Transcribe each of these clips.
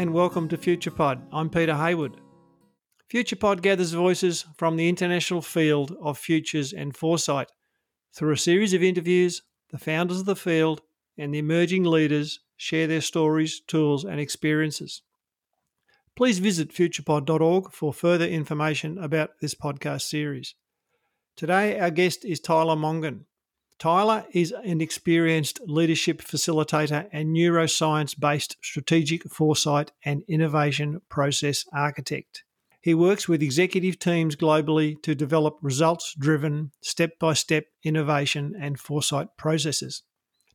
And welcome to FuturePod. I'm Peter Hayward. FuturePod gathers voices from the international field of futures and foresight. Through a series of interviews, the founders of the field and the emerging leaders share their stories, tools, and experiences. Please visit futurepod.org for further information about this podcast series. Today, our guest is Tyler Mongan. Tyler is an experienced leadership facilitator and neuroscience based strategic foresight and innovation process architect. He works with executive teams globally to develop results driven, step by step innovation and foresight processes.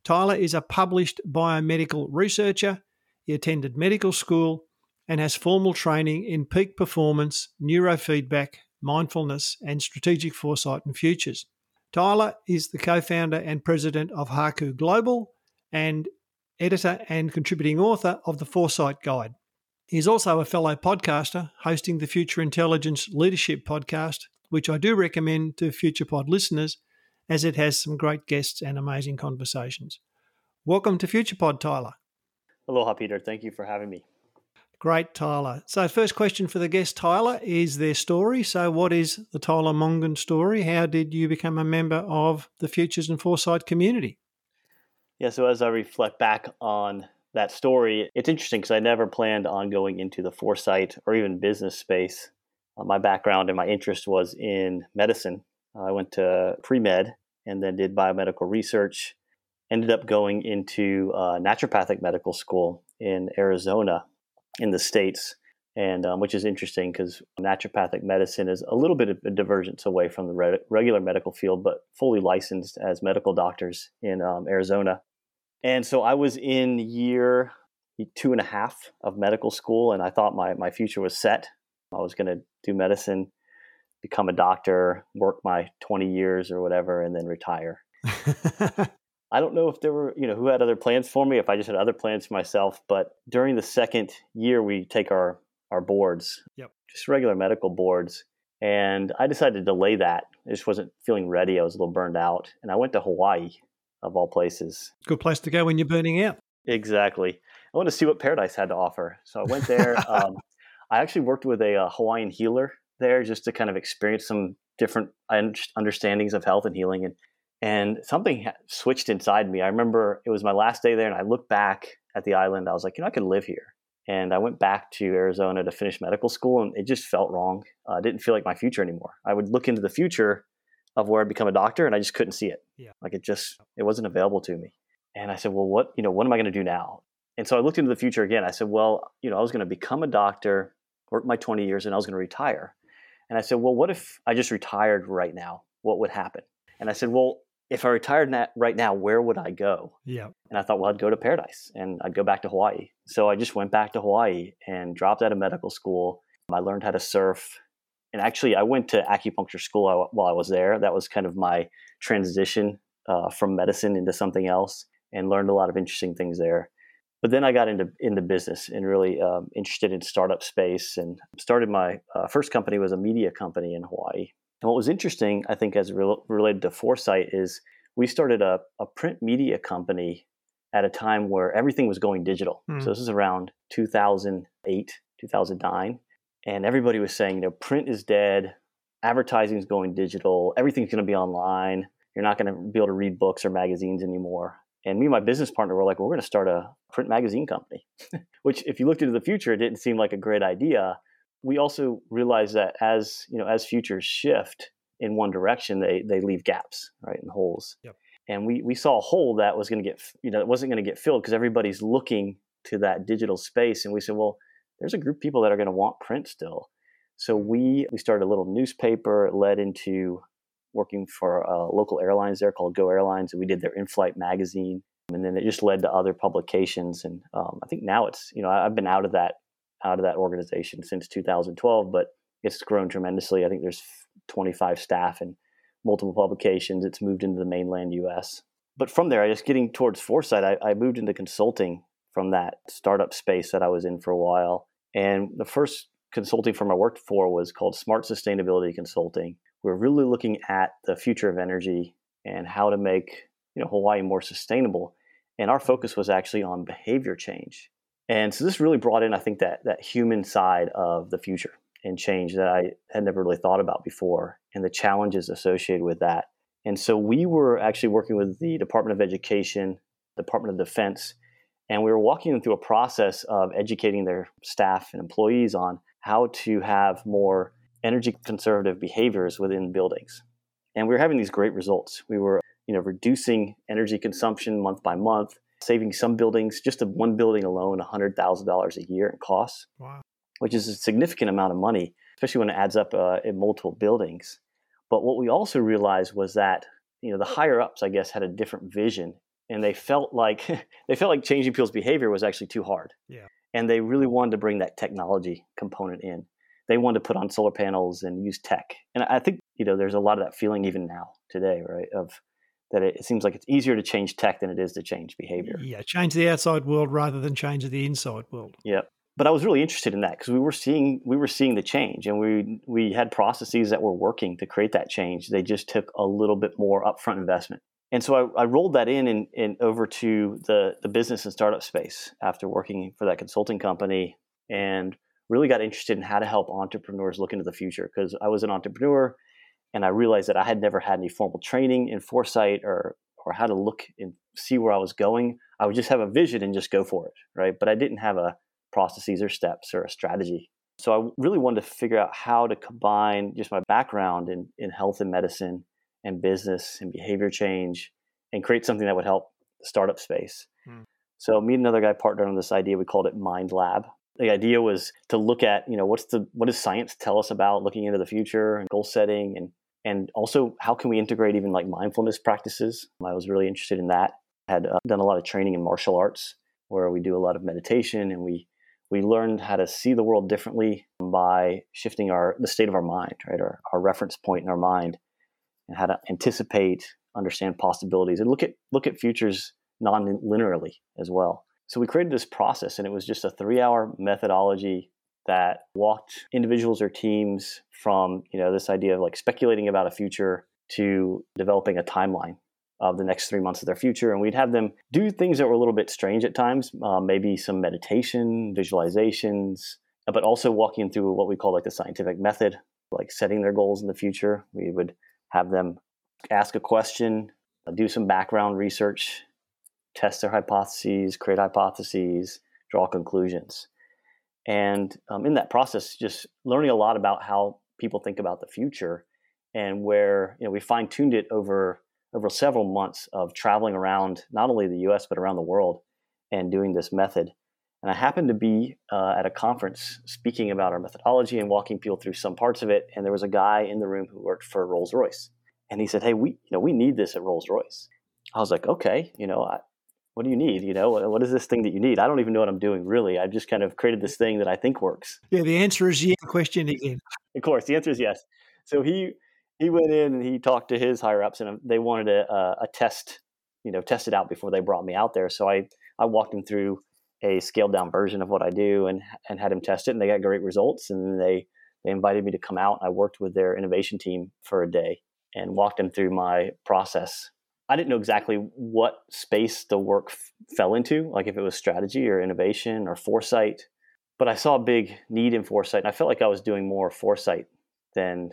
Tyler is a published biomedical researcher. He attended medical school and has formal training in peak performance, neurofeedback, mindfulness, and strategic foresight and futures. Tyler is the co founder and president of Haku Global and editor and contributing author of the Foresight Guide. He's also a fellow podcaster hosting the Future Intelligence Leadership Podcast, which I do recommend to FuturePod listeners as it has some great guests and amazing conversations. Welcome to FuturePod, Tyler. Aloha, Peter. Thank you for having me. Great, Tyler. So, first question for the guest, Tyler, is their story. So, what is the Tyler Mongan story? How did you become a member of the Futures and Foresight community? Yeah, so as I reflect back on that story, it's interesting because I never planned on going into the foresight or even business space. Uh, my background and my interest was in medicine. I went to pre med and then did biomedical research. Ended up going into uh, naturopathic medical school in Arizona in the states, and um, which is interesting because naturopathic medicine is a little bit of a divergence away from the re- regular medical field, but fully licensed as medical doctors in um, Arizona. And so I was in year two and a half of medical school, and I thought my my future was set. I was going to do medicine, become a doctor, work my 20 years or whatever, and then retire. I don't know if there were, you know, who had other plans for me, if I just had other plans for myself. But during the second year, we take our our boards, yep. just regular medical boards, and I decided to delay that. I just wasn't feeling ready. I was a little burned out, and I went to Hawaii, of all places. Good place to go when you're burning out. Exactly. I wanted to see what paradise had to offer, so I went there. um, I actually worked with a, a Hawaiian healer there just to kind of experience some different understandings of health and healing and and something switched inside me. I remember it was my last day there, and I looked back at the island. I was like, you know, I could live here. And I went back to Arizona to finish medical school, and it just felt wrong. Uh, I didn't feel like my future anymore. I would look into the future of where I'd become a doctor, and I just couldn't see it. Yeah. Like it just it wasn't available to me. And I said, well, what you know, what am I going to do now? And so I looked into the future again. I said, well, you know, I was going to become a doctor, work my 20 years, and I was going to retire. And I said, well, what if I just retired right now? What would happen? And I said, well, if I retired right now, where would I go? Yeah. And I thought, well, I'd go to paradise and I'd go back to Hawaii. So I just went back to Hawaii and dropped out of medical school. I learned how to surf. And actually, I went to acupuncture school while I was there. That was kind of my transition uh, from medicine into something else and learned a lot of interesting things there. But then I got into into business and really um, interested in startup space and started my uh, first company was a media company in Hawaii and what was interesting, I think, as re- related to foresight, is we started a, a print media company at a time where everything was going digital. Mm. So this is around 2008, 2009. And everybody was saying, you know, print is dead, advertising is going digital, everything's going to be online. You're not going to be able to read books or magazines anymore. And me and my business partner were like, well, we're going to start a print magazine company, which, if you looked into the future, it didn't seem like a great idea we also realize that as you know as futures shift in one direction they they leave gaps right and holes. Yep. and we we saw a hole that was going to get you know it wasn't going to get filled because everybody's looking to that digital space and we said well there's a group of people that are going to want print still. So we we started a little newspaper it led into working for uh, local airlines there called go airlines and we did their in-flight magazine and then it just led to other publications and um, i think now it's you know i've been out of that out of that organization since 2012, but it's grown tremendously. I think there's 25 staff and multiple publications. It's moved into the mainland US. But from there, I just getting towards foresight, I, I moved into consulting from that startup space that I was in for a while. And the first consulting firm I worked for was called Smart Sustainability Consulting. We're really looking at the future of energy and how to make you know Hawaii more sustainable. And our focus was actually on behavior change And so this really brought in, I think, that that human side of the future and change that I had never really thought about before, and the challenges associated with that. And so we were actually working with the Department of Education, Department of Defense, and we were walking them through a process of educating their staff and employees on how to have more energy conservative behaviors within buildings. And we were having these great results. We were, you know, reducing energy consumption month by month, saving some buildings, just a one building alone, $100,000 a year in costs, wow. which is a significant amount of money, especially when it adds up uh, in multiple buildings. But what we also realized was that, you know, the higher ups, I guess, had a different vision and they felt like they felt like changing people's behavior was actually too hard. Yeah. And they really wanted to bring that technology component in. They wanted to put on solar panels and use tech. And I think, you know, there's a lot of that feeling even now today, right? Of that it, seems like it's easier to change tech than it is to change behavior. Yeah, change the outside world rather than change the inside world. Yeah. But I was really interested in that because we were seeing we were seeing the change and we we had processes that were working to create that change. They just took a little bit more upfront investment. And so I, I rolled that in and, and over to the, the business and startup space after working for that consulting company and really got interested in how to help entrepreneurs look into the future because I was an entrepreneur and I realized that I had never had any formal training in foresight or or how to look and see where I was going. I would just have a vision and just go for it, right? But I didn't have a processes or steps or a strategy. So I really wanted to figure out how to combine just my background in, in health and medicine and business and behavior change and create something that would help the startup space. Hmm. So me and another guy partnered on this idea. We called it Mind Lab the idea was to look at you know what's the what does science tell us about looking into the future and goal setting and and also how can we integrate even like mindfulness practices? I was really interested in that. Had uh, done a lot of training in martial arts where we do a lot of meditation and we we learned how to see the world differently by shifting our the state of our mind right? Our, our reference point in our mind and how to anticipate understand possibilities and look at look at futures non-linearly as well so we created this process, and it was just a three hour methodology that walked individuals or teams from you know this idea of like speculating about a future to developing a timeline of the next three months of their future and we'd have them do things that were a little bit strange at times uh, maybe some meditation visualizations but also walking through what we call like the scientific method like setting their goals in the future. We would have them ask a question do some background research test their hypotheses, create hypotheses, draw conclusions. And um, in that process, just learning a lot about how people think about the future and where you know we fine tuned it over over several months of traveling around not only the U.S. but around the world and doing this method. And I happened to be uh, at a conference speaking about our methodology and walking people through some parts of it. And there was a guy in the room who worked for Rolls Royce, and he said, "Hey, we you know we need this at Rolls Royce." I was like, "Okay, you know, I, what do you need? You know, what is this thing that you need? I don't even know what I'm doing really. I've just kind of created this thing that I think works. Yeah, the answer is yes. Question again. Of course, the answer is yes. So he he went in and he talked to his higher ups, and uh, they wanted a, uh, a test, you know, test it out before they brought me out there. So I I walked him through a scaled down version of what I do and and had him test it, and they got great results. And they they invited me to come out. I worked with their innovation team for a day and walked them through my process I didn't know exactly what space the work f- fell into, like if it was strategy or innovation or foresight. But I saw a big need in foresight, and I felt like I was doing more foresight than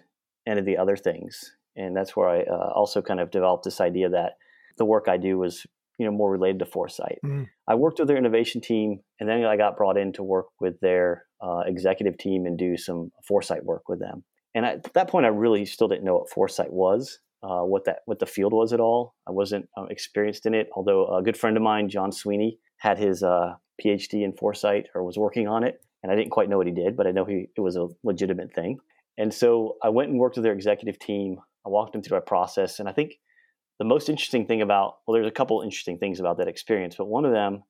any of the other things. And that's where I uh, also kind of developed this idea that the work I do was, you know, more related to foresight. Mm. I worked with their innovation team, and then I got brought in to work with their uh, executive team and do some foresight work with them. And at that point, I really still didn't know what foresight was uh, what that what the field was at all. I wasn't uh, experienced in it. Although a good friend of mine, John Sweeney, had his uh, PhD in foresight or was working on it, and I didn't quite know what he did, but I know he it was a legitimate thing. And so I went and worked with their executive team. I walked them through a process, and I think the most interesting thing about well, there's a couple interesting things about that experience, but one of them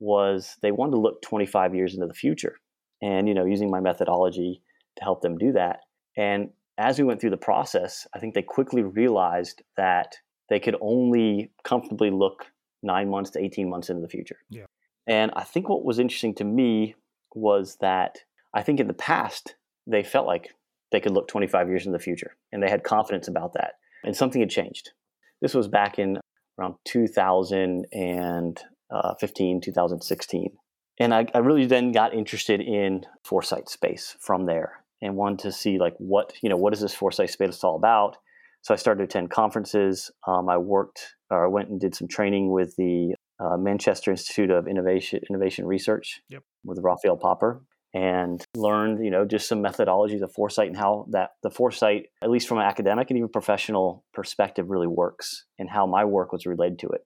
was they wanted to look 25 years into the future, and you know, using my methodology to help them do that. And as we went through the process, I think they quickly realized that they could only comfortably look nine months to 18 months into the future. Yeah. And I think what was interesting to me was that I think in the past, they felt like they could look 25 years in the future and they had confidence about that. And something had changed. This was back in around 2015, 2016. and I, I really then got interested in foresight space from there and wanted to see like what you know what is this foresight space all about so i started to attend conferences um, i worked or i went and did some training with the uh, manchester institute of innovation innovation research yep. with rafael popper and learned you know just some methodologies of foresight and how that the foresight at least from an academic and even professional perspective really works and how my work was related to it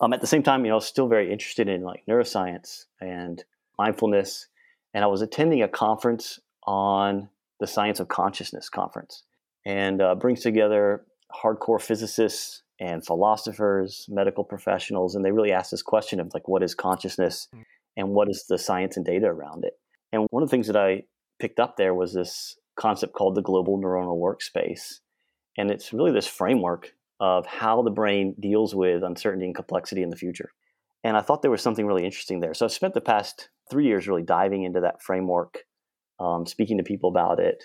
um, at the same time, you know, still very interested in like neuroscience and mindfulness. And I was attending a conference on the Science of Consciousness conference and uh, brings together hardcore physicists and philosophers, medical professionals, and they really ask this question of like, what is consciousness mm. and what is the science and data around it? And one of the things that I picked up there was this concept called the global neuronal workspace. And it's really this framework of how the brain deals with uncertainty and complexity in the future. And I thought there was something really interesting there. So I've spent the past three years really diving into that framework, um, speaking to people about it,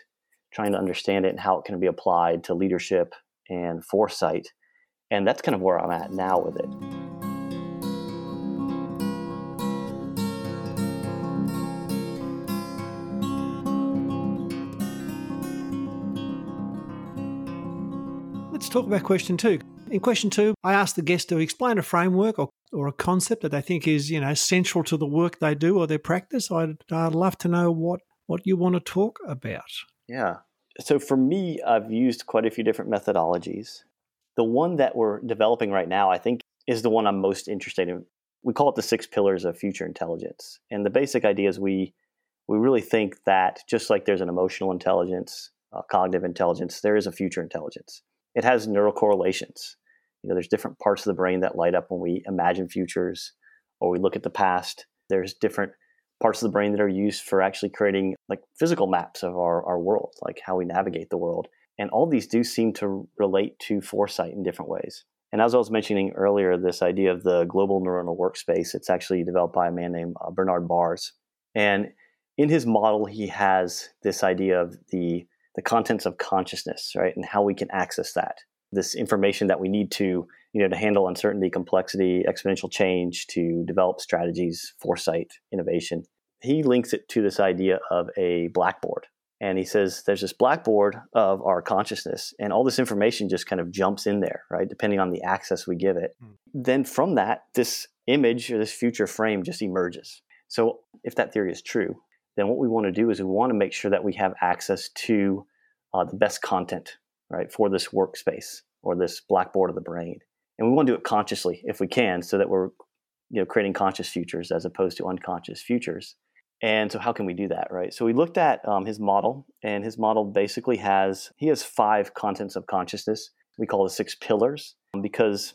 trying to understand it and how it can be applied to leadership and foresight. And that's kind of where I'm at now with it. Let's talk about question two. In question two, I asked the guest to explain a framework or, or a concept that they think is, you know, central to the work they do or their practice. I'd, I'd love to know what, what you want to talk about. Yeah. So for me, I've used quite a few different methodologies. The one that we're developing right now, I think, is the one I'm most interested in. We call it the six pillars of future intelligence. And the basic idea is we we really think that just like there's an emotional intelligence, cognitive intelligence, there is a future intelligence it has neural correlations. You know, there's different parts of the brain that light up when we imagine futures or we look at the past. There's different parts of the brain that are used for actually creating like physical maps of our, our world, like how we navigate the world. And all these do seem to relate to foresight in different ways. And as I was mentioning earlier, this idea of the global neuronal workspace, it's actually developed by a man named uh, Bernard Baars. And in his model, he has this idea of the the contents of consciousness, right, and how we can access that. This information that we need to, you know, to handle uncertainty, complexity, exponential change, to develop strategies, foresight, innovation. He links it to this idea of a blackboard. And he says there's this blackboard of our consciousness, and all this information just kind of jumps in there, right? Depending on the access we give it. Mm. Then from that, this image or this future frame just emerges. So if that theory is true, then what we want to do is we want to make sure that we have access to uh, the best content, right, for this workspace or this blackboard of the brain. And we want to do it consciously if we can, so that we're you know creating conscious futures as opposed to unconscious futures. And so, how can we do that, right? So we looked at um, his model, and his model basically has he has five contents of consciousness. We call the six pillars because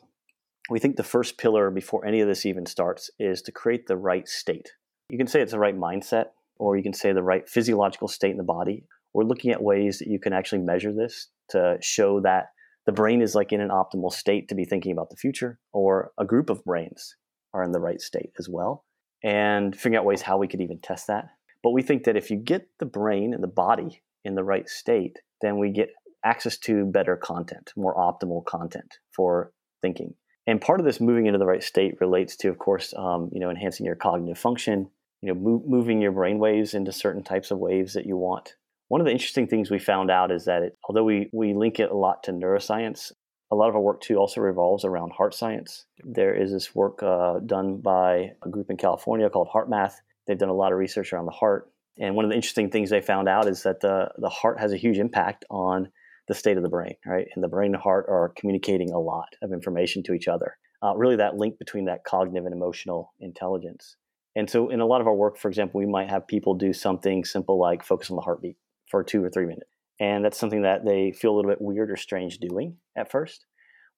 we think the first pillar before any of this even starts is to create the right state. You can say it's the right mindset, or you can say the right physiological state in the body. We're looking at ways that you can actually measure this to show that the brain is like in an optimal state to be thinking about the future, or a group of brains are in the right state as well, and figuring out ways how we could even test that. But we think that if you get the brain and the body in the right state, then we get access to better content, more optimal content for thinking. And part of this moving into the right state relates to, of course, um, you know, enhancing your cognitive function, you know, moving your brain waves into certain types of waves that you want. One of the interesting things we found out is that it, although we, we link it a lot to neuroscience, a lot of our work too also revolves around heart science. There is this work uh, done by a group in California called HeartMath. They've done a lot of research around the heart. And one of the interesting things they found out is that the, the heart has a huge impact on the state of the brain, right? And the brain and heart are communicating a lot of information to each other. Uh, really, that link between that cognitive and emotional intelligence. And so, in a lot of our work, for example, we might have people do something simple like focus on the heartbeat for two or three minutes. And that's something that they feel a little bit weird or strange doing at first.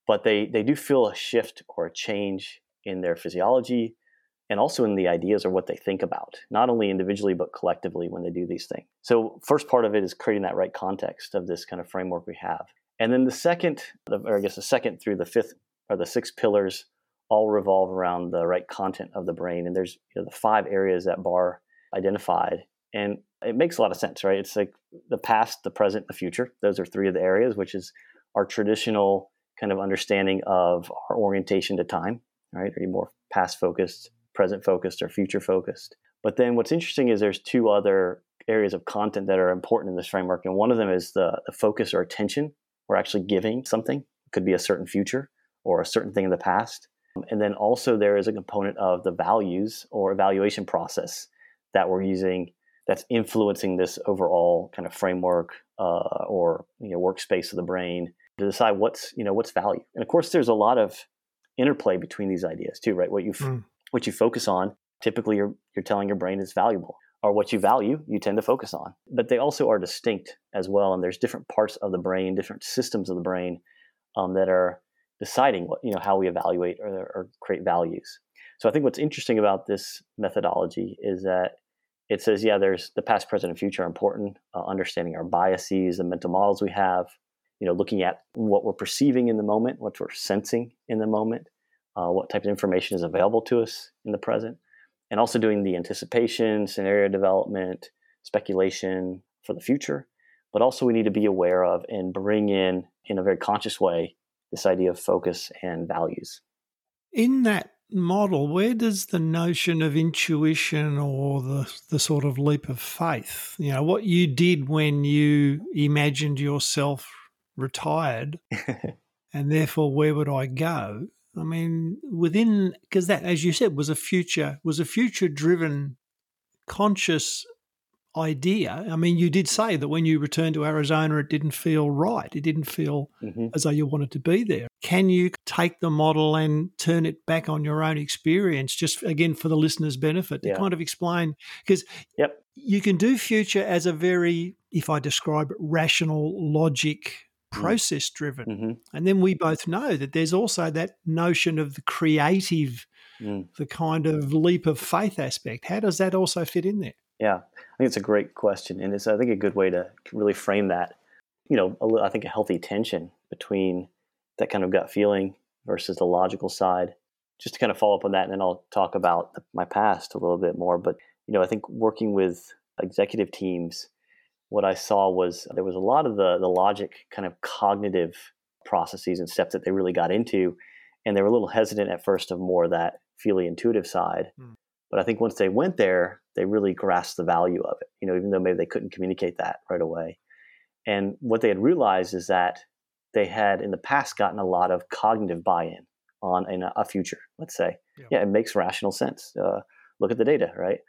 But they, they do feel a shift or a change in their physiology and also in the ideas or what they think about, not only individually, but collectively when they do these things. So, first part of it is creating that right context of this kind of framework we have. And then the second, or I guess the second through the fifth, or the six pillars all revolve around the right content of the brain. And there's you know, the five areas that Baar identified. And it makes a lot of sense, right? It's like the past, the present, the future. Those are three of the areas, which is our traditional kind of understanding of our orientation to time, right? Are you more past focused, present focused, or future focused? But then what's interesting is there's two other areas of content that are important in this framework. And one of them is the, the focus or attention we're actually giving something. It could be a certain future or a certain thing in the past. And then also there is a component of the values or evaluation process that we're using that's influencing this overall kind of framework uh, or you know, workspace of the brain to decide what's you know what's value. And of course, there's a lot of interplay between these ideas too, right? What you mm. what you focus on, typically you're you're telling your brain is valuable, or what you value, you tend to focus on. But they also are distinct as well, and there's different parts of the brain, different systems of the brain um, that are deciding what you know how we evaluate or, or create values. So I think what's interesting about this methodology is that it says, yeah, there's the past, present, and future are important. Uh, understanding our biases, the mental models we have, you know, looking at what we're perceiving in the moment, what we're sensing in the moment, uh, what type of information is available to us in the present, and also doing the anticipation, scenario development, speculation for the future. But also, we need to be aware of and bring in, in a very conscious way, this idea of focus and values. In that model, where does the notion of intuition or the, the sort of leap of faith, you know, what you did when you imagined yourself retired and therefore where would I go? I mean, within, because that, as you said, was a future, was a future driven conscious idea. I mean, you did say that when you returned to Arizona, it didn't feel right. It didn't feel mm-hmm. as though you wanted to be there. Can you take the model and turn it back on your own experience, just again for the listener's benefit, to yeah. kind of explain? Because yep. you can do future as a very, if I describe it, rational logic mm. process driven. Mm-hmm. And then we both know that there's also that notion of the creative, mm. the kind of leap of faith aspect. How does that also fit in there? Yeah, I think it's a great question, and it's I think a good way to really frame that. You know, a, I think a healthy tension between that kind of gut feeling versus the logical side. Just to kind of follow up on that, and then I'll talk about my past a little bit more. But you know, I think working with executive teams, what I saw was there was a lot of the the logic kind of cognitive processes and steps that they really got into, and they were a little hesitant at first of more that feely intuitive side. Mm. But I think once they went there, they really grasped the value of it, you know, even though maybe they couldn't communicate that right away. And what they had realized is that they had in the past gotten a lot of cognitive buy-in on a, a future, let's say. Yeah. yeah. it makes rational sense. Uh, look at the data, right?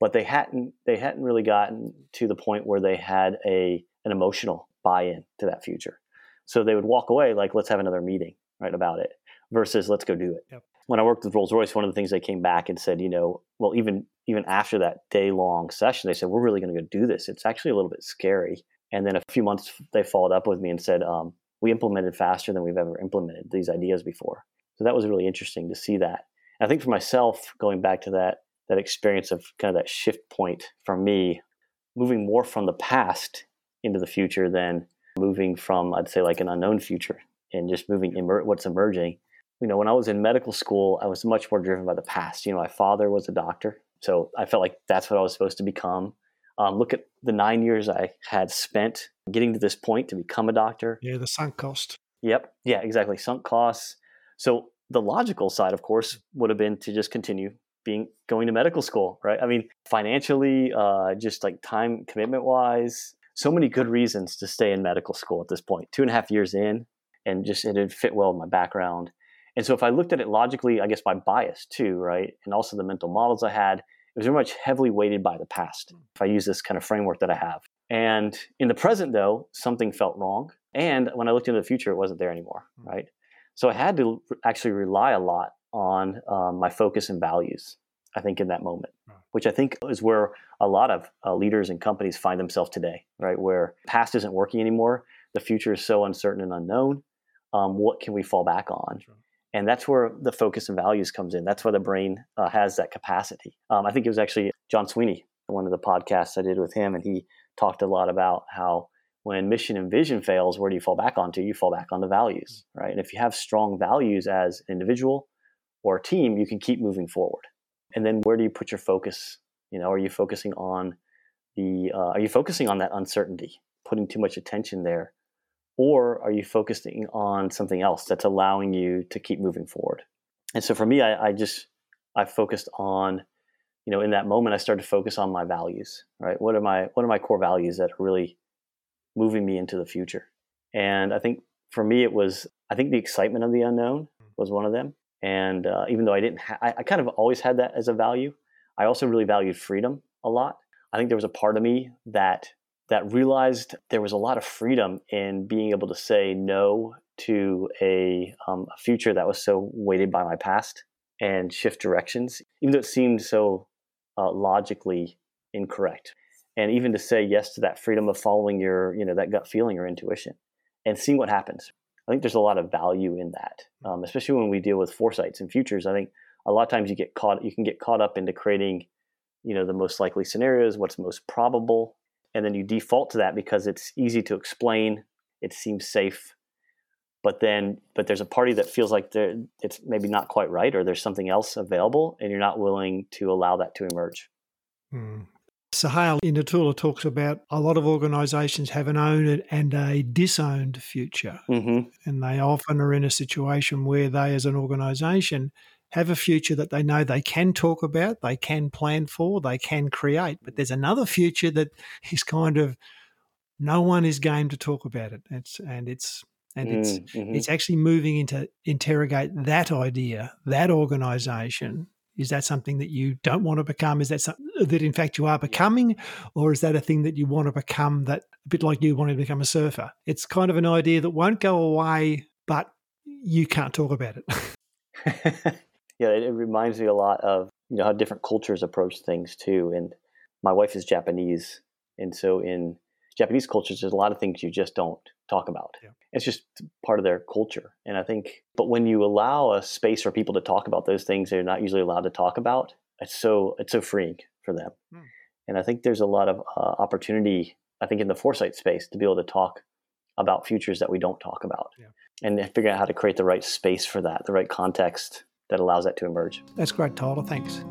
But they hadn't they hadn't really gotten to the point where they had a an emotional buy-in to that future. So they would walk away like, let's have another meeting, right, about it, versus let's go do it. Yep when I worked with Rolls Royce, one of the things they came back and said, you know, well, even even after that day long session, they said we're really going to go do this. It's actually a little bit scary. And then a few months, they followed up with me and said, um, we implemented faster than we've ever implemented these ideas before. So that was really interesting to see that. And I think for myself, going back to that that experience of kind of that shift point for me, moving more from the past into the future than moving from, I'd say, like an unknown future and just moving emer- what's emerging you know, when I was in medical school, I was much more driven by the past. You know, my father was a doctor, so I felt like that's what I was supposed to become. Um, look at the nine years I had spent getting to this point to become a doctor. Yeah, the sunk cost. Yep. Yeah, exactly. Sunk costs. So the logical side, of course, would have been to just continue being going to medical school, right? I mean, financially, uh, just like time commitment wise, so many good reasons to stay in medical school at this point. Two and a half years in, and just it had fit well with my background. And so if I looked at it logically, I guess my bias too, right? And also the mental models I had, it was very much heavily weighted by the past. Hmm. If I use this kind of framework that I have. And in the present though, something felt wrong. And when I looked into the future, it wasn't there anymore, hmm. right? So I had to actually rely a lot on um, my focus and values, I think, in that moment, which I think is where a lot of uh, leaders and companies find themselves today, right? Where past isn't working anymore, the future is so uncertain and unknown. Um, what can we fall back on? And that's where the focus and values comes in. That's where the brain uh, has that capacity. Um, i think it was actually john sweeney one of the podcasts i did with him and he talked a lot about how when mission and vision fails where do you fall back onto? You fall back on the values right? And if you have strong values as an individual or a team you can keep moving forward. And then where do you put your focus? You know are you focusing on the uh, are you focusing on that uncertainty putting too much attention there or are you focusing on something else that's allowing you to keep moving forward and so for me i, I just i focused on you know, in that moment, I started to focus on my values. Right, what are my what are my core values that are really moving me into the future? And I think for me, it was I think the excitement of the unknown was one of them. And uh, even though I didn't, ha- I, I kind of always had that as a value. I also really valued freedom a lot. I think there was a part of me that that realized there was a lot of freedom in being able to say no to a, um, a future that was so weighted by my past and shift directions, even though it seemed so uh, logically incorrect. And even to say yes to that freedom of following your, you know, that gut feeling or intuition and seeing what happens. I think there's a lot of value in that, um, especially when we deal with foresights and futures. I think a lot of times you get caught, you can get caught up into creating, you know, the most likely scenarios, what's most probable, and then you default to that because it's easy to explain, it seems safe, but then, but there's a party that feels like it's maybe not quite right, or there's something else available, and you're not willing to allow that to emerge. Hmm. Sohail Inayatullah talks about a lot of organisations have an owned and a disowned future. Mm-hmm. And they often are in a situation where they, as an organisation, have a future that they know they can talk about, they can plan for, they can create. But there's another future that is kind of no one is game to talk about it. It's and it's and mm, it's mm-hmm. it's actually moving into interrogate that idea, that organisation, is that something that you don't want to become? Is that something that in fact you are becoming, or is that a thing that you want to become? That a bit like you wanted to become a surfer. It's kind of an idea that won't go away, but you can't talk about it. yeah, it reminds me a lot of you know how different cultures approach things too. And my wife is Japanese, and so in Japanese cultures, there's a lot of things you just don't talk about. Yeah. It's just part of their culture. And I think, but when you allow a space for people to talk about those things they're not usually allowed to talk about, it's so it's so freeing for them. Mm. And I think there's a lot of uh, opportunity. I think in the foresight space to be able to talk about futures that we don't talk about, yeah. and figure out how to create the right space for that, the right context that allows that to emerge. That's great, Tyler. Thanks.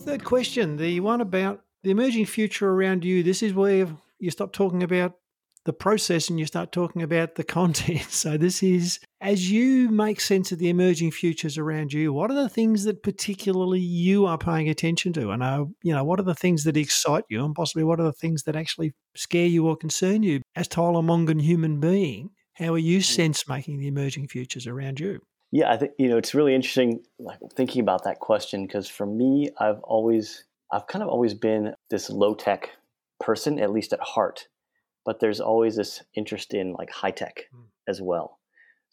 Third question, the one about the emerging future around you. This is where you stop talking about the process and you start talking about the content. So, this is as you make sense of the emerging futures around you, what are the things that particularly you are paying attention to? And, uh, you know, what are the things that excite you? And possibly what are the things that actually scare you or concern you? As Tyler Mongan human being, how are you mm. sense making the emerging futures around you? Yeah, I think you know it's really interesting, like thinking about that question because for me, I've always, I've kind of always been this low tech person, at least at heart, but there's always this interest in like high tech mm. as well.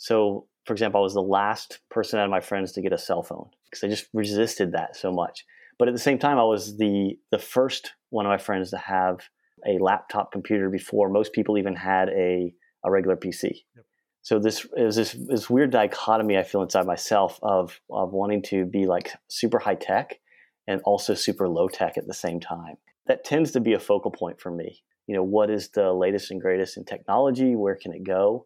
So, for example, I was the last person out of my friends to get a cell phone because I just resisted that so much. But at the same time, I was the the first one of my friends to have a laptop computer before most people even had a a regular PC. Yep so this is this this weird dichotomy I feel inside myself of of wanting to be like super high tech and also super low tech at the same time. That tends to be a focal point for me. You know, what is the latest and greatest in technology? Where can it go?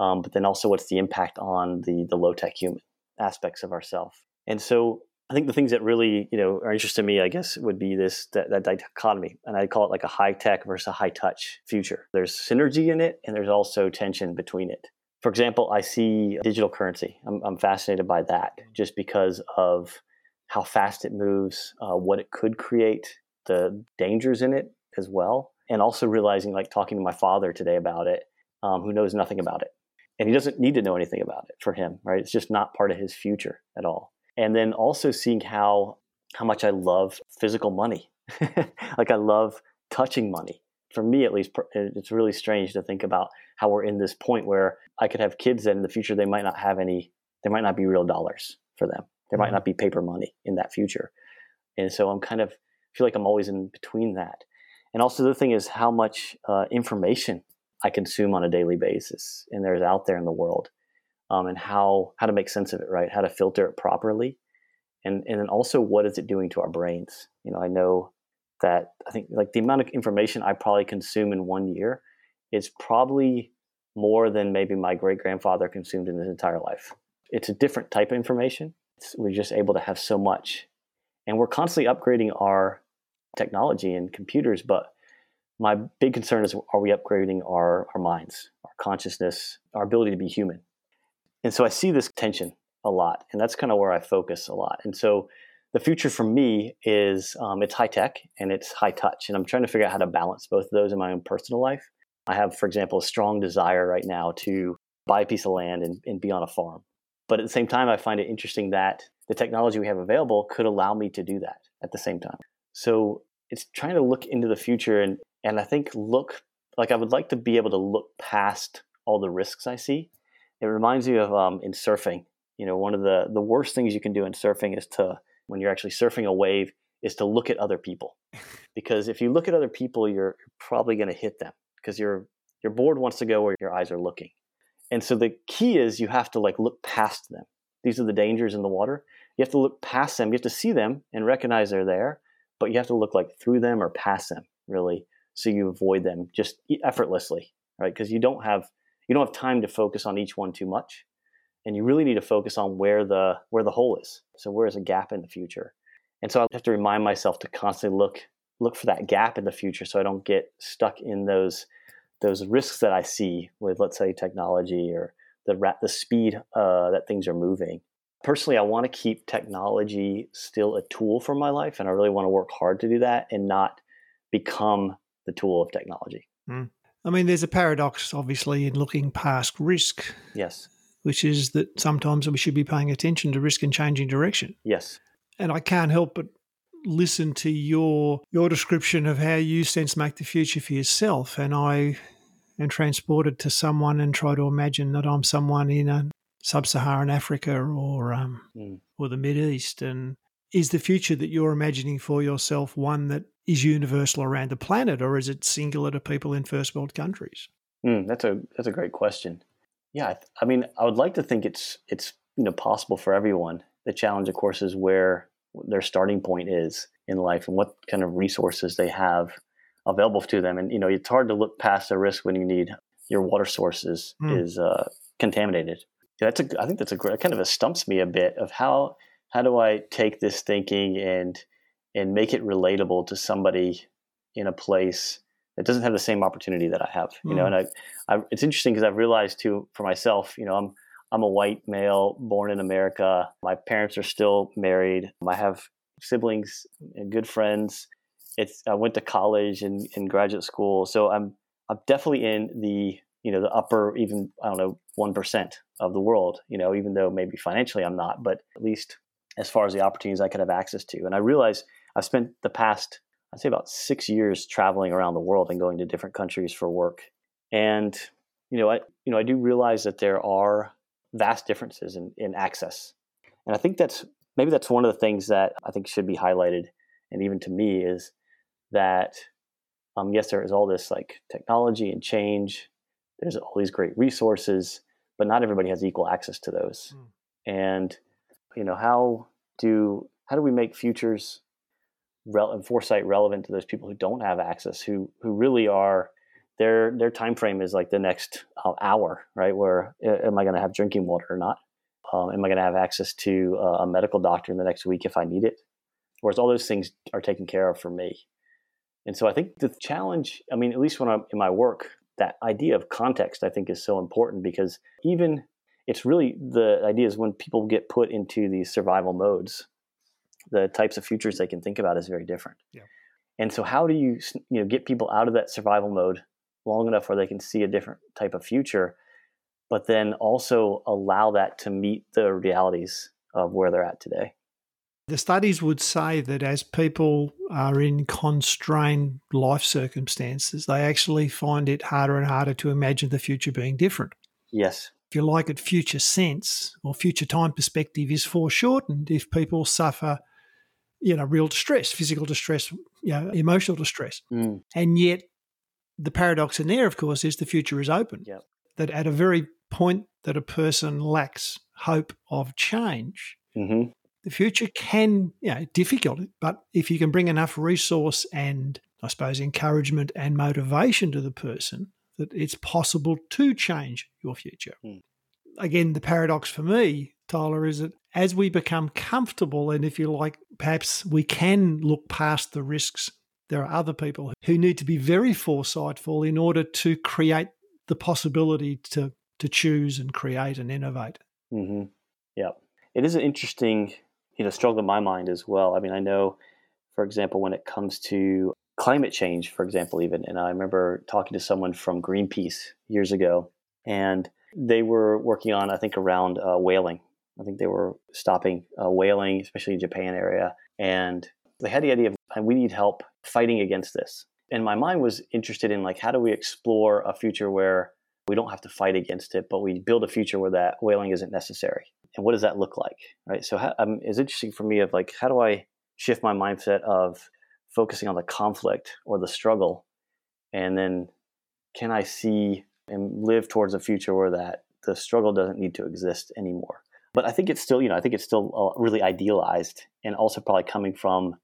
Um, but then also, what's the impact on the the low tech human aspects of ourself? And so, I think the things that really you know are interesting to me, I guess, would be this that, that dichotomy, and I call it like a high tech versus a high touch future. There's synergy in it, and there's also tension between it for example, I see digital currency. I'm, I'm fascinated by that just because of how fast it moves, uh, what it could create, the dangers in it as well. And also realizing, like talking to my father today about it, um, who knows nothing about it. And he doesn't need to know anything about it for him, right? It's just not part of his future at all. And then also seeing how how much I love physical money. like I love touching money for me at least, it's really strange to think about how we're in this point where I could have kids that in the future they might not have any, there might not be real dollars for them. There might mm-hmm. not be paper money in that future. And so I'm kind of feel like I'm always in between that. And also the thing is how much uh, information I consume on a daily basis and there's out there in the world, um, and how how to make sense of it, right? How to filter it properly, and and then also what is it doing to our brains? You know, I know that I think like the amount of information I probably consume in one year is probably more than maybe my great grandfather consumed in his entire life. It's a different type of information. It's, we're just able to have so much. And we're constantly upgrading our technology and computers, but my big concern is are we upgrading our, our minds, our consciousness, our ability to be human? And so I see this tension a lot, and that's kind of where I focus a lot. And so the future for me is um, it's high tech and it's high touch, and I'm trying to figure out how to balance both of those in my own personal life. I have, for example, a strong desire right now to buy a piece of land and, and be on a farm. But at the same time, I find it interesting that the technology we have available could allow me to do that at the same time. So it's trying to look into the future and, and I think look like I would like to be able to look past all the risks I see. It reminds me of um, in surfing. You know, one of the the worst things you can do in surfing is to when you're actually surfing a wave is to look at other people, because if you look at other people, you're probably going to hit them because your your board wants to go where your eyes are looking. And so the key is you have to like look past them. These are the dangers in the water. You have to look past them. You have to see them and recognize they're there, but you have to look like through them or past them, really, so you avoid them just effortlessly, right? Because you don't have you don't have time to focus on each one too much, and you really need to focus on where the where the hole is. So where is a gap in the future? And so I have to remind myself to constantly look look for that gap in the future, so I don't get stuck in those those risks that I see with, let's say, technology or the rat, the speed uh, that things are moving personally, I want to keep technology still a tool for my life, and I really want to work hard to do that and not become the tool of technology. Mm. I mean, there's a paradox, obviously, in looking past risk. Yes. Which is that sometimes we should be paying attention to risk and changing direction. Yes. And I can't help but listen to your your description of how you sense make the future for yourself, and I am transported to someone and try to imagine that I'm someone in a sub-Saharan Africa or um, mm. or the Mid East, and is the future that you're imagining for yourself one that is universal around the planet, or is it singular to people in first world countries? Mm, that's a that's a great question. Yeah, I, I mean, I would like to think it's it's you know possible for everyone. The challenge, of course, is where their starting point is in life and what kind of resources they have available to them. And you know, it's hard to look past the risk when you need your water sources mm. is uh, contaminated that's a I think that's a great kind of a stumps me a bit of how how do I take this thinking and and make it relatable to somebody in a place that doesn't have the same opportunity that I have, you mm. know. Hmm. And I, I it's interesting because I've realized too for myself, you know, I'm I'm a white male born in America. My parents are still married. I have siblings and good friends. It's I went to college and, and graduate school, so I'm I'm definitely in the you know the upper even I don't know one percent of the world. You know, even though maybe financially I'm not, but at least as far as the opportunities I could have access to. And I realize I've spent the past I'd say about six years traveling around the world and going to different countries for work. And you know, I you know I do realize that there are vast differences in, in access, and I think that's maybe that's one of the things that I think should be highlighted, and even to me is that um, yes, there is all this like technology and change there's all these great resources, but not everybody has equal access to those. Mm. And you know, how do how do we make futures and foresight relevant to those people who don't have access, who who really are their their time frame is like the next uh, hour, right? Where uh, am I going to have drinking water or not? Um, am I going to have access to uh, a medical doctor in the next week if I need it? Whereas all those things are taken care of for me. And so I think the challenge, I mean, at least when I'm in my work, that idea of context, I think, is so important because even it's really the idea is when people get put into these survival modes, the types of futures they can think about is very different. Yeah. And so, how do you you know get people out of that survival mode long enough where they can see a different type of future, but then also allow that to meet the realities of where they're at today? The studies would say that as people are in constrained life circumstances, they actually find it harder and harder to imagine the future being different. Yes. If you like it, future sense or future time perspective is foreshortened if people suffer, you know, real distress, physical distress, you know, emotional distress. Mm. And yet, the paradox in there, of course, is the future is open. Yep. That at a very point that a person lacks hope of change, mm-hmm the future can, you know, difficult, but if you can bring enough resource and I suppose encouragement and motivation to the person, that it's possible to change your future. Mm. Again, the paradox for me, Tyler, is that as we become comfortable, and if you like, perhaps we can look past the risks there are other people who need to be very foresightful in order to create the possibility to to choose and create and innovate. Mm-hmm. Yeah, it is an interesting you know struggle in my mind as well. I mean, I know, for example, when it comes to climate change, for example, even, and I remember talking to someone from Greenpeace years ago, and they were working on, I think, around uh, whaling. I think they were stopping uh, whaling, especially in Japan area, and they had the idea of we need help fighting against this. And my mind was interested in like how do we explore a future where we don't have to fight against it, but we build a future where that whaling isn't necessary. And what does that look like, right? So how, um, it's interesting for me of like how do I shift my mindset of focusing on the conflict or the struggle, and then can I see and live towards a future where that the struggle doesn't need to exist anymore? But I think it's still, you know, I think it's still uh, really idealized, and also probably coming from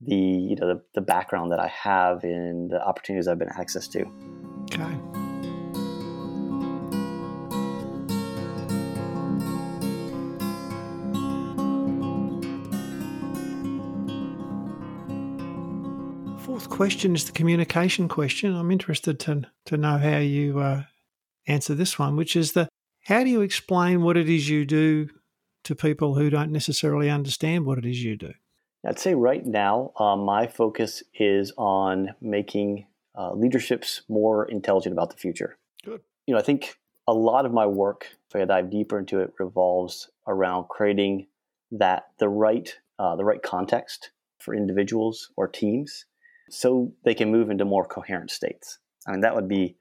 the you know the, the background that I have in the opportunities I've been access to. Okay. Fourth question is the communication question. I'm interested to to know how you uh, answer this one, which is the how do you explain what it is you do to people who don't necessarily understand what it is you do? I'd say right now, uh, my focus is on making uh, leaderships more intelligent about the future. Good. You know, I think a lot of my work, if I dive deeper into it, revolves around creating that the right uh, the right context for individuals or teams, so they can move into more coherent states. I mean, that would be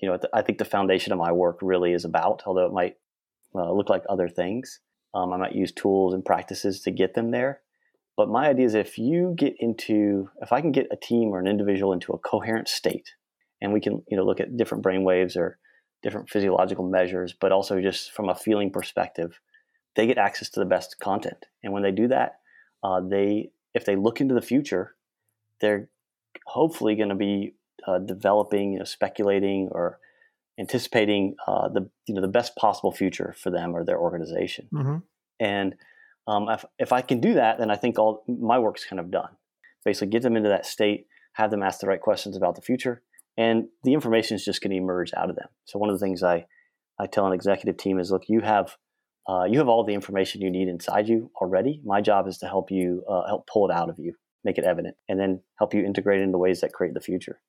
you know. I think the foundation of my work really is about. Although it might uh, look like other things, um, I might use tools and practices to get them there but my idea is if you get into, if I can get a team or an individual into a coherent state, and we can, you know, look at different brain waves or different physiological measures, but also just from a feeling perspective, they get access to the best content. And when they do that, uh, they, if they look into the future, they're hopefully going to be uh, developing, you know, speculating, or anticipating uh, the you know the best possible future for them or their organization. Mm-hmm. And um, if, if I can do that, then I think all my work's kind of done. Basically, get them into that state, have them ask the right questions about the future, and the information is just going to emerge out of them. So one of the things I I tell an executive team is, look, you have uh, you have all the information you need inside you already. My job is to help you uh, help pull it out of you, make it evident, and then help you integrate it into ways that create the future.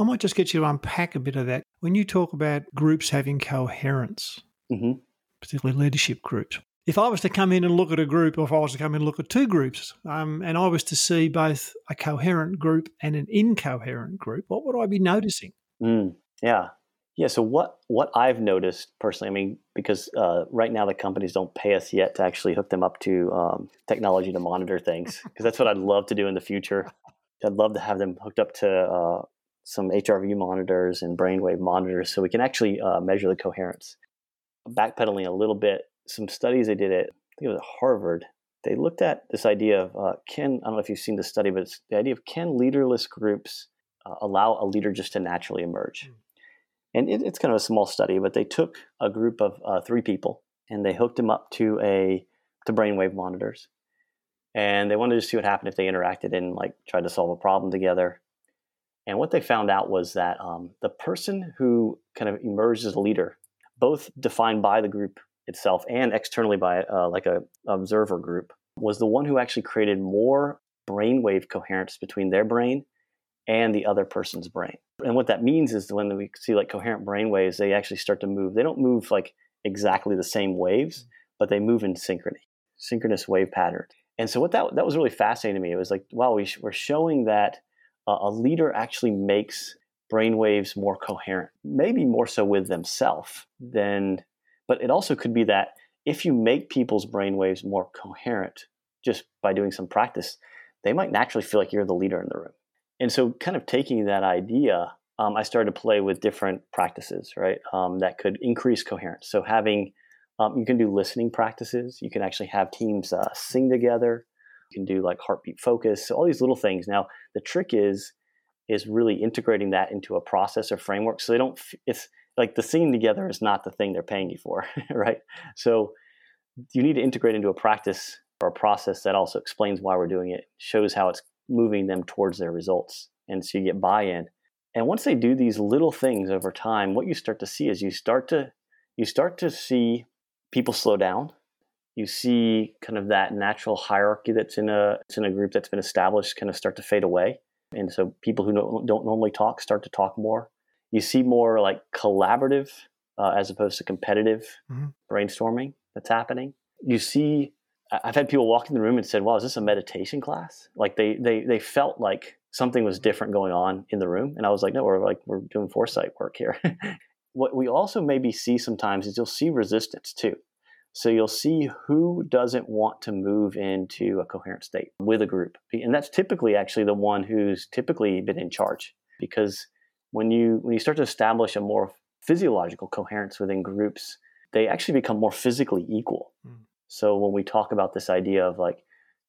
I might just get you to unpack a bit of that. When you talk about groups having coherence, mm-hmm. particularly leadership groups, if I was to come in and look at a group, or if I was to come in and look at two groups, um, and I was to see both a coherent group and an incoherent group, what would I be noticing? Mm, yeah, yeah. So what what I've noticed personally, I mean, because uh, right now the companies don't pay us yet to actually hook them up to um, technology to monitor things, because that's what I'd love to do in the future. I'd love to have them hooked up to uh, some HRV monitors and brainwave monitors, so we can actually uh, measure the coherence. Backpedaling a little bit, some studies they did at I think it was at Harvard. They looked at this idea of uh, can I don't know if you've seen the study, but it's the idea of can leaderless groups uh, allow a leader just to naturally emerge. Mm. And it, it's kind of a small study, but they took a group of uh, three people and they hooked them up to a to brainwave monitors, and they wanted to see what happened if they interacted and like tried to solve a problem together. And what they found out was that um, the person who kind of emerged as a leader, both defined by the group itself and externally by uh, like a observer group was the one who actually created more brainwave coherence between their brain and the other person's brain. And what that means is when we see like coherent brain waves, they actually start to move. They don't move like exactly the same waves, but they move in synchrony, synchronous wave pattern. And so what that that was really fascinating to me. It was like, wow, we we're showing that uh, a leader actually makes brainwaves more coherent, maybe more so with themselves than but it also could be that if you make people's brainwaves more coherent just by doing some practice, they might naturally feel like you're the leader in the room. And so, kind of taking that idea, um, I started to play with different practices, right? Um, that could increase coherence. So, having um, you can do listening practices. You can actually have teams uh, sing together. You can do like heartbeat focus. All these little things. Now, the trick is is really integrating that into a process or framework, so they don't. It's like the singing together is not the thing they're paying you for, right? So you need to integrate into a practice or a process that also explains why we're doing it, shows how it's moving them towards their results. And so you get buy-in. And once they do these little things over time, what you start to see is you start to you start to see people slow down. You see kind of that natural hierarchy that's in a it's in a group that's been established kind of start to fade away. And so people who don't, don't normally talk start to talk more. You see more like collaborative uh, as opposed to competitive mm-hmm. brainstorming that's happening. You see, I've had people walk in the room and said, "Wow, is this a meditation class?" Like they they they felt like something was different going on in the room, and I was like, "No, we're like we're doing foresight work here." what we also maybe see sometimes is you'll see resistance too. So you'll see who doesn't want to move into a coherent state with a group. And that's typically actually the one who's typically been in charge because when you when you start to establish a more physiological coherence within groups, they actually become more physically equal. Mm. So when we talk about this idea of like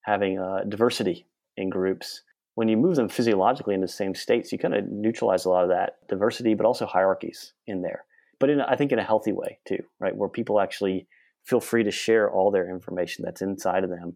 having a diversity in groups, when you move them physiologically into the same states, you kind of neutralize a lot of that diversity, but also hierarchies in there. But in, I think in a healthy way too, right? Where people actually feel free to share all their information that's inside of them,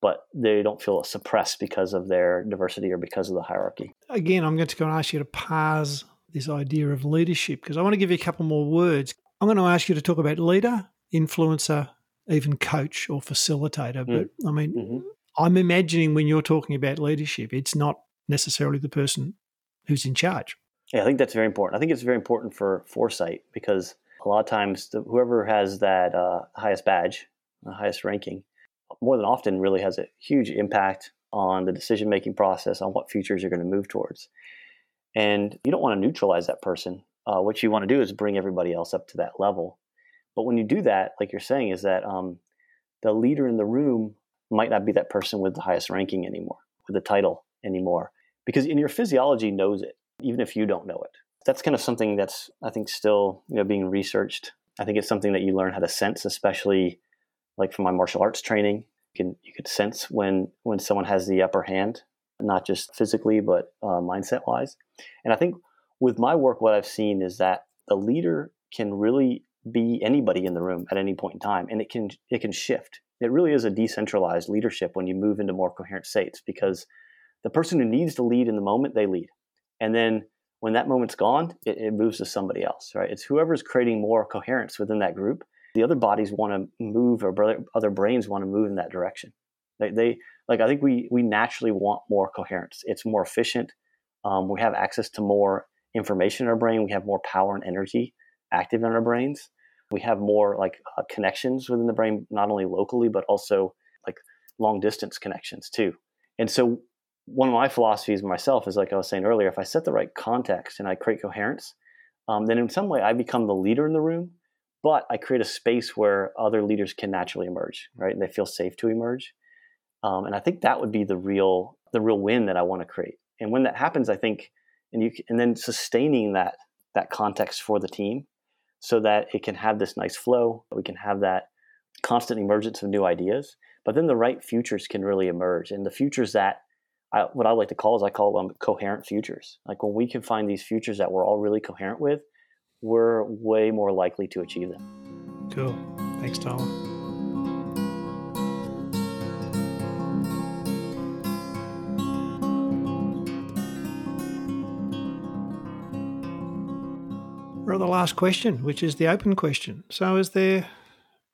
but they don't feel suppressed because of their diversity or because of the hierarchy. Again, I'm going to go and ask you to parse this idea of leadership because I want to give you a couple more words. I'm going to ask you to talk about leader, influencer, even coach or facilitator. Mm. But I mean, mm-hmm. I'm imagining when you're talking about leadership, it's not necessarily the person who's in charge. Yeah, I think that's very important. I think it's very important for foresight because a lot of times the, whoever has that uh, highest badge, the highest ranking, more than often really has a huge impact on the decision making process on what futures you're going to move towards. And you don't want to neutralize that person. Uh, what you want to do is bring everybody else up to that level. But when you do that, like you're saying, is that um, the leader in the room might not be that person with the highest ranking anymore, with the title anymore, because in your physiology knows it, even if you don't know it. That's kind of something that's I think still you know being researched. I think it's something that you learn how to sense, especially like from my martial arts training. You can you could sense when when someone has the upper hand, not just physically but uh, mindset wise. And I think with my work, what I've seen is that the leader can really be anybody in the room at any point in time, and it can it can shift it really is a decentralized leadership when you move into more coherent states because the person who needs to lead in the moment they lead and then when that moment's gone it, it moves to somebody else right? It's whoever's creating more coherence within that group. The other bodies want to move or other brains want to move in that direction. They, they like i think we we naturally want more coherence. It's more efficient. Um, we have access to more information in our brain. We have more power and energy active in our brains. We have more like uh, connections within the brain, not only locally, but also like long distance connections too. And so one of my philosophies myself is like I was saying earlier, if I set the right context and I create coherence, um, then in some way I become the leader in the room, but I create a space where other leaders can naturally emerge, right? And they feel safe to emerge. Um, and I think that would be the real the real win that I want to create. And when that happens, I think, and you and then sustaining that that context for the team so that it can have this nice flow. We can have that constant emergence of new ideas, but then the right futures can really emerge. And the futures that I, what I like to call is I call them coherent futures. Like when we can find these futures that we're all really coherent with, we're way more likely to achieve them. Cool. Thanks, Tom. We're at the last question, which is the open question. So, is there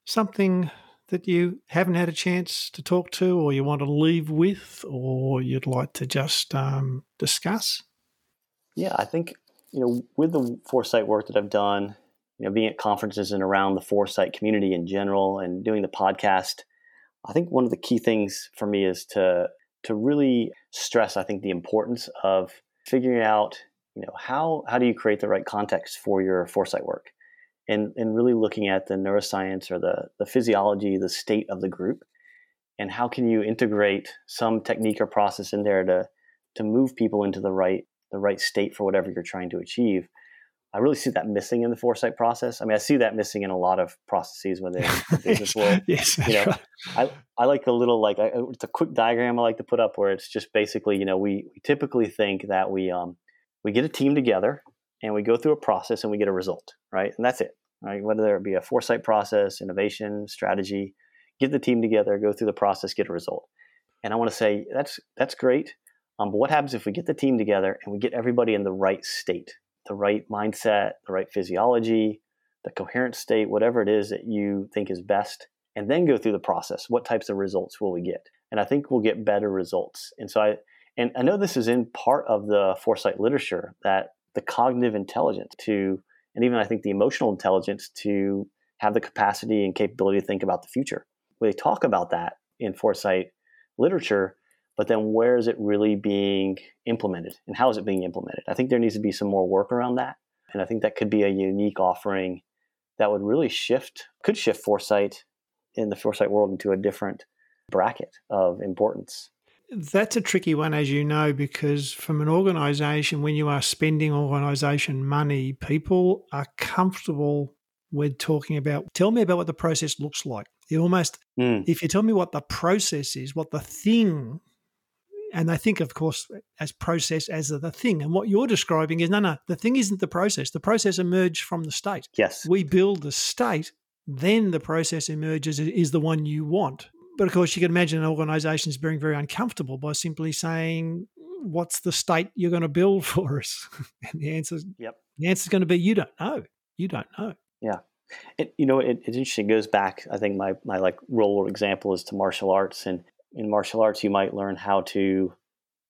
something that you haven't had a chance to talk to, or you want to leave with, or you'd like to just um, discuss? Yeah, I think you know, with the foresight work that I've done, you know, being at conferences and around the foresight community in general, and doing the podcast, I think one of the key things for me is to to really stress. I think the importance of figuring out you know how how do you create the right context for your foresight work and and really looking at the neuroscience or the the physiology the state of the group and how can you integrate some technique or process in there to to move people into the right the right state for whatever you're trying to achieve I really see that missing in the foresight process. I mean, I see that missing in a lot of processes within the business world. yes, you know, right. I, I like a little like I, it's a quick diagram I like to put up where it's just basically you know we, we typically think that we um we get a team together and we go through a process and we get a result, right? And that's it, right? Whether it be a foresight process, innovation, strategy, get the team together, go through the process, get a result. And I want to say that's that's great, Um, but what happens if we get the team together and we get everybody in the right state, the right mindset, the right physiology, the coherent state, whatever it is that you think is best, and then go through the process? What types of results will we get? And I think we'll get better results. And so I, and I know this is in part of the foresight literature that the cognitive intelligence to, and even I think the emotional intelligence to have the capacity and capability to think about the future. We talk about that in foresight literature, but then where is it really being implemented and how is it being implemented? I think there needs to be some more work around that. And I think that could be a unique offering that would really shift, could shift foresight in the foresight world into a different bracket of importance. That's a tricky one, as you know, because from an organization, when you are spending organization money, people are comfortable with talking about, tell me about what the process looks like. You almost, mm. if you tell me what the process is, what the thing and they think, of course, as process as the thing. And what you're describing is no, no, the thing isn't the process. The process emerged from the state. Yes. We build the state, then the process emerges is the one you want. But of course, you can imagine an organization is being very uncomfortable by simply saying, What's the state you're going to build for us? and the answer, yep. the answer is going to be, You don't know. You don't know. Yeah. It, you know, it, it's interesting. It goes back. I think my my like role example is to martial arts, and in martial arts, you might learn how to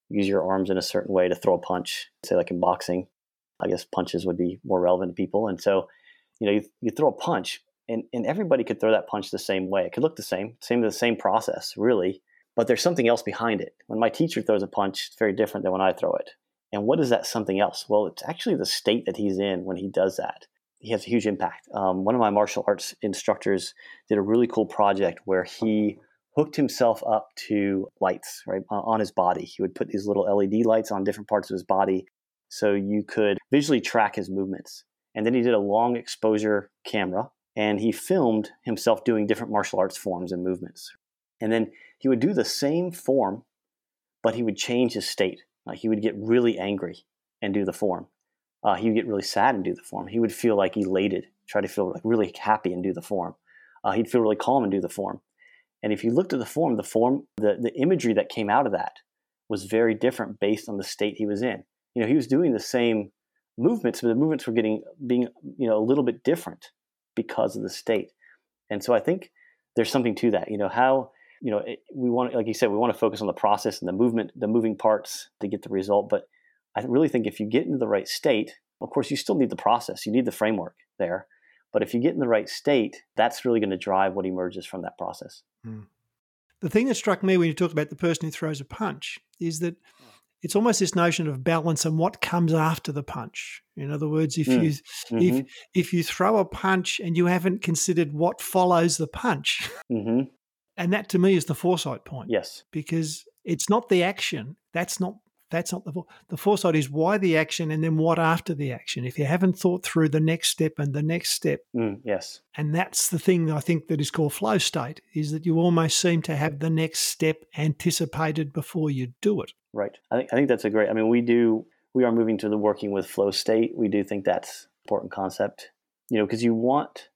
use your arms in a certain way to throw a punch. Say, like in boxing, I guess punches would be more relevant to people. And so, you know, you, you throw a punch, and, and everybody could throw that punch the same way. It could look the same, same the same process, really, but there's something else behind it. When my teacher throws a punch, it's very different than when I throw it. And what is that something else? Well, it's actually the state that he's in when he does that. He has a huge impact. Um, one of my martial arts instructors did a really cool project where he hooked himself up to lights right on his body. He would put these little LED lights on different parts of his body so you could visually track his movements. And then he did a long exposure camera and he filmed himself doing different martial arts forms and movements. And then he would do the same form, but he would change his state. Uh, he would get really angry and do the form. Uh, he would get really sad and do the form. He would feel like elated, try to feel like really happy and do the form. Uh, he'd feel really calm and do the form. And if you looked at the form, the form, the, the imagery that came out of that was very different based on the state he was in. You know, he was doing the same movements, but the movements were getting being, you know, a little bit different because of the state. And so I think there's something to that. You know, how, you know, it, we want, like you said, we want to focus on the process and the movement, the moving parts to get the result. But I really think if you get into the right state, of course, you still need the process, you need the framework there. But if you get in the right state, that's really going to drive what emerges from that process. Mm. The thing that struck me when you talk about the person who throws a punch is that it's almost this notion of balance and what comes after the punch. In other words, if mm. you mm-hmm. if if you throw a punch and you haven't considered what follows the punch, mm-hmm. and that to me is the foresight point. Yes, because it's not the action. That's not that's not the the foresight is why the action and then what after the action. If you haven't thought through the next step and the next step, mm, yes, and that's the thing I think that is called flow state is that you almost seem to have the next step anticipated before you do it. Right. I think I think that's a great. I mean, we do we are moving to the working with flow state. We do think that's important concept. You know, because you want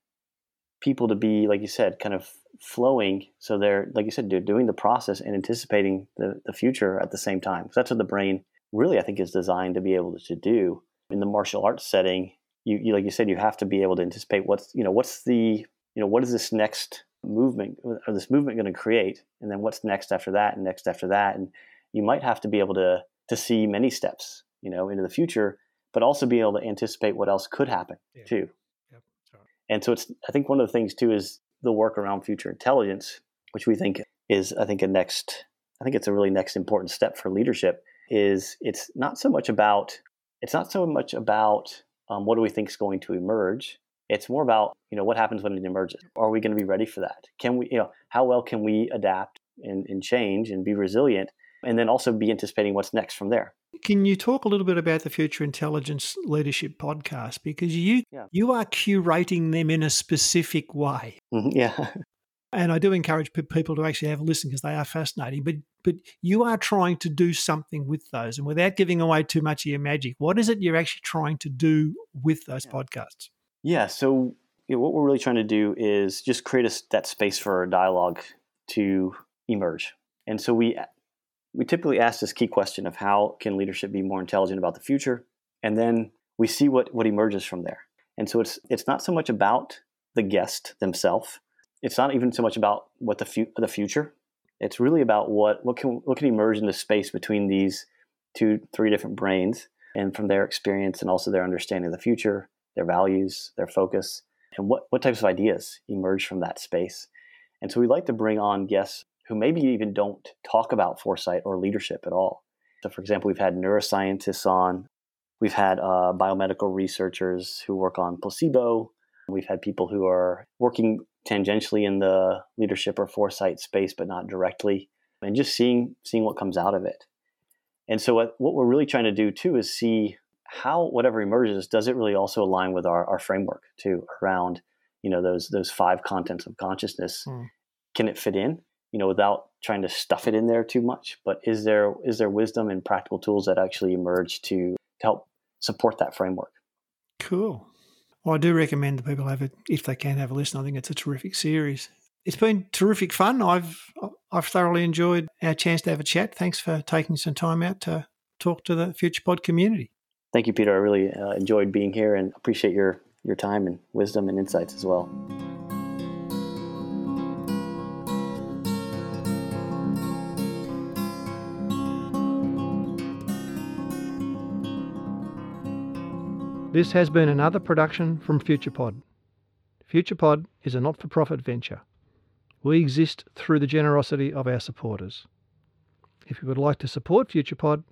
people to be like you said, kind of flowing so they're like you said they're doing the process and anticipating the, the future at the same time so that's what the brain really i think is designed to be able to do in the martial arts setting you, you like you said you have to be able to anticipate what's you know what's the you know what is this next movement or this movement going to create and then what's next after that and next after that and you might have to be able to to see many steps you know into the future but also be able to anticipate what else could happen yeah. too yep. and so it's i think one of the things too is the work around future intelligence, which we think is, I think, a next, I think it's a really next important step for leadership. Is it's not so much about it's not so much about um, what do we think is going to emerge. It's more about you know what happens when it emerges. Are we going to be ready for that? Can we you know how well can we adapt and, and change and be resilient, and then also be anticipating what's next from there. Can you talk a little bit about the Future Intelligence Leadership podcast because you yeah. you are curating them in a specific way. Mm-hmm, yeah. And I do encourage people to actually have a listen because they are fascinating. But but you are trying to do something with those, and without giving away too much of your magic, what is it you're actually trying to do with those yeah. podcasts? Yeah. So you know, what we're really trying to do is just create a, that space for a dialogue to emerge. And so we we typically ask this key question of how can leadership be more intelligent about the future? And then we see what, what emerges from there. And so it's, it's not so much about the guest themselves. It's not even so much about what the, fu- the future. It's really about what, what, can, what can emerge in the space between these two, three different brains and from their experience and also their understanding of the future, their values, their focus, and what, what types of ideas emerge from that space. And so we like to bring on guests who maybe even don't talk about foresight or leadership at all. So, for example, we've had neuroscientists on, we've had uh, biomedical researchers who work on placebo, we've had people who are working tangentially in the leadership or foresight space, but not directly, and just seeing seeing what comes out of it. And so, what, what we're really trying to do too is see how whatever emerges does it really also align with our, our framework too around you know those those five contents of consciousness. Mm. Can it fit in? You know, without trying to stuff it in there too much. But is there is there wisdom and practical tools that actually emerge to, to help support that framework? Cool. Well, I do recommend that people have it if they can have a listen. I think it's a terrific series. It's been terrific fun. I've I've thoroughly enjoyed our chance to have a chat. Thanks for taking some time out to talk to the FuturePod community. Thank you, Peter. I really uh, enjoyed being here and appreciate your your time and wisdom and insights as well. This has been another production from FuturePod. FuturePod is a not for profit venture. We exist through the generosity of our supporters. If you would like to support FuturePod,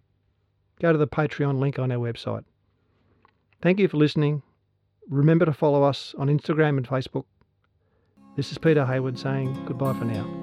go to the Patreon link on our website. Thank you for listening. Remember to follow us on Instagram and Facebook. This is Peter Hayward saying goodbye for now.